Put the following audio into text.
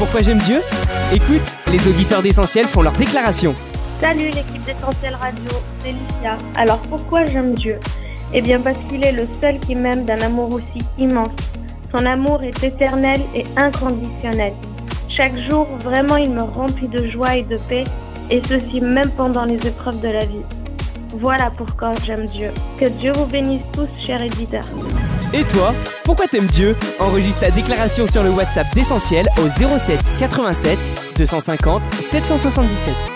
pourquoi j'aime Dieu Écoute, les auditeurs d'Essentiel font leur déclaration. Salut l'équipe d'Essentiel Radio, c'est Lucia. Alors pourquoi j'aime Dieu? Eh bien parce qu'il est le seul qui m'aime d'un amour aussi immense. Son amour est éternel et inconditionnel. Chaque jour, vraiment, il me remplit de joie et de paix, et ceci même pendant les épreuves de la vie. Voilà pourquoi j'aime Dieu. Que Dieu vous bénisse tous, chers éditeurs. Et toi, pourquoi t'aimes Dieu? Enregistre ta déclaration sur le WhatsApp d'Essentiel au 07 87 250 777.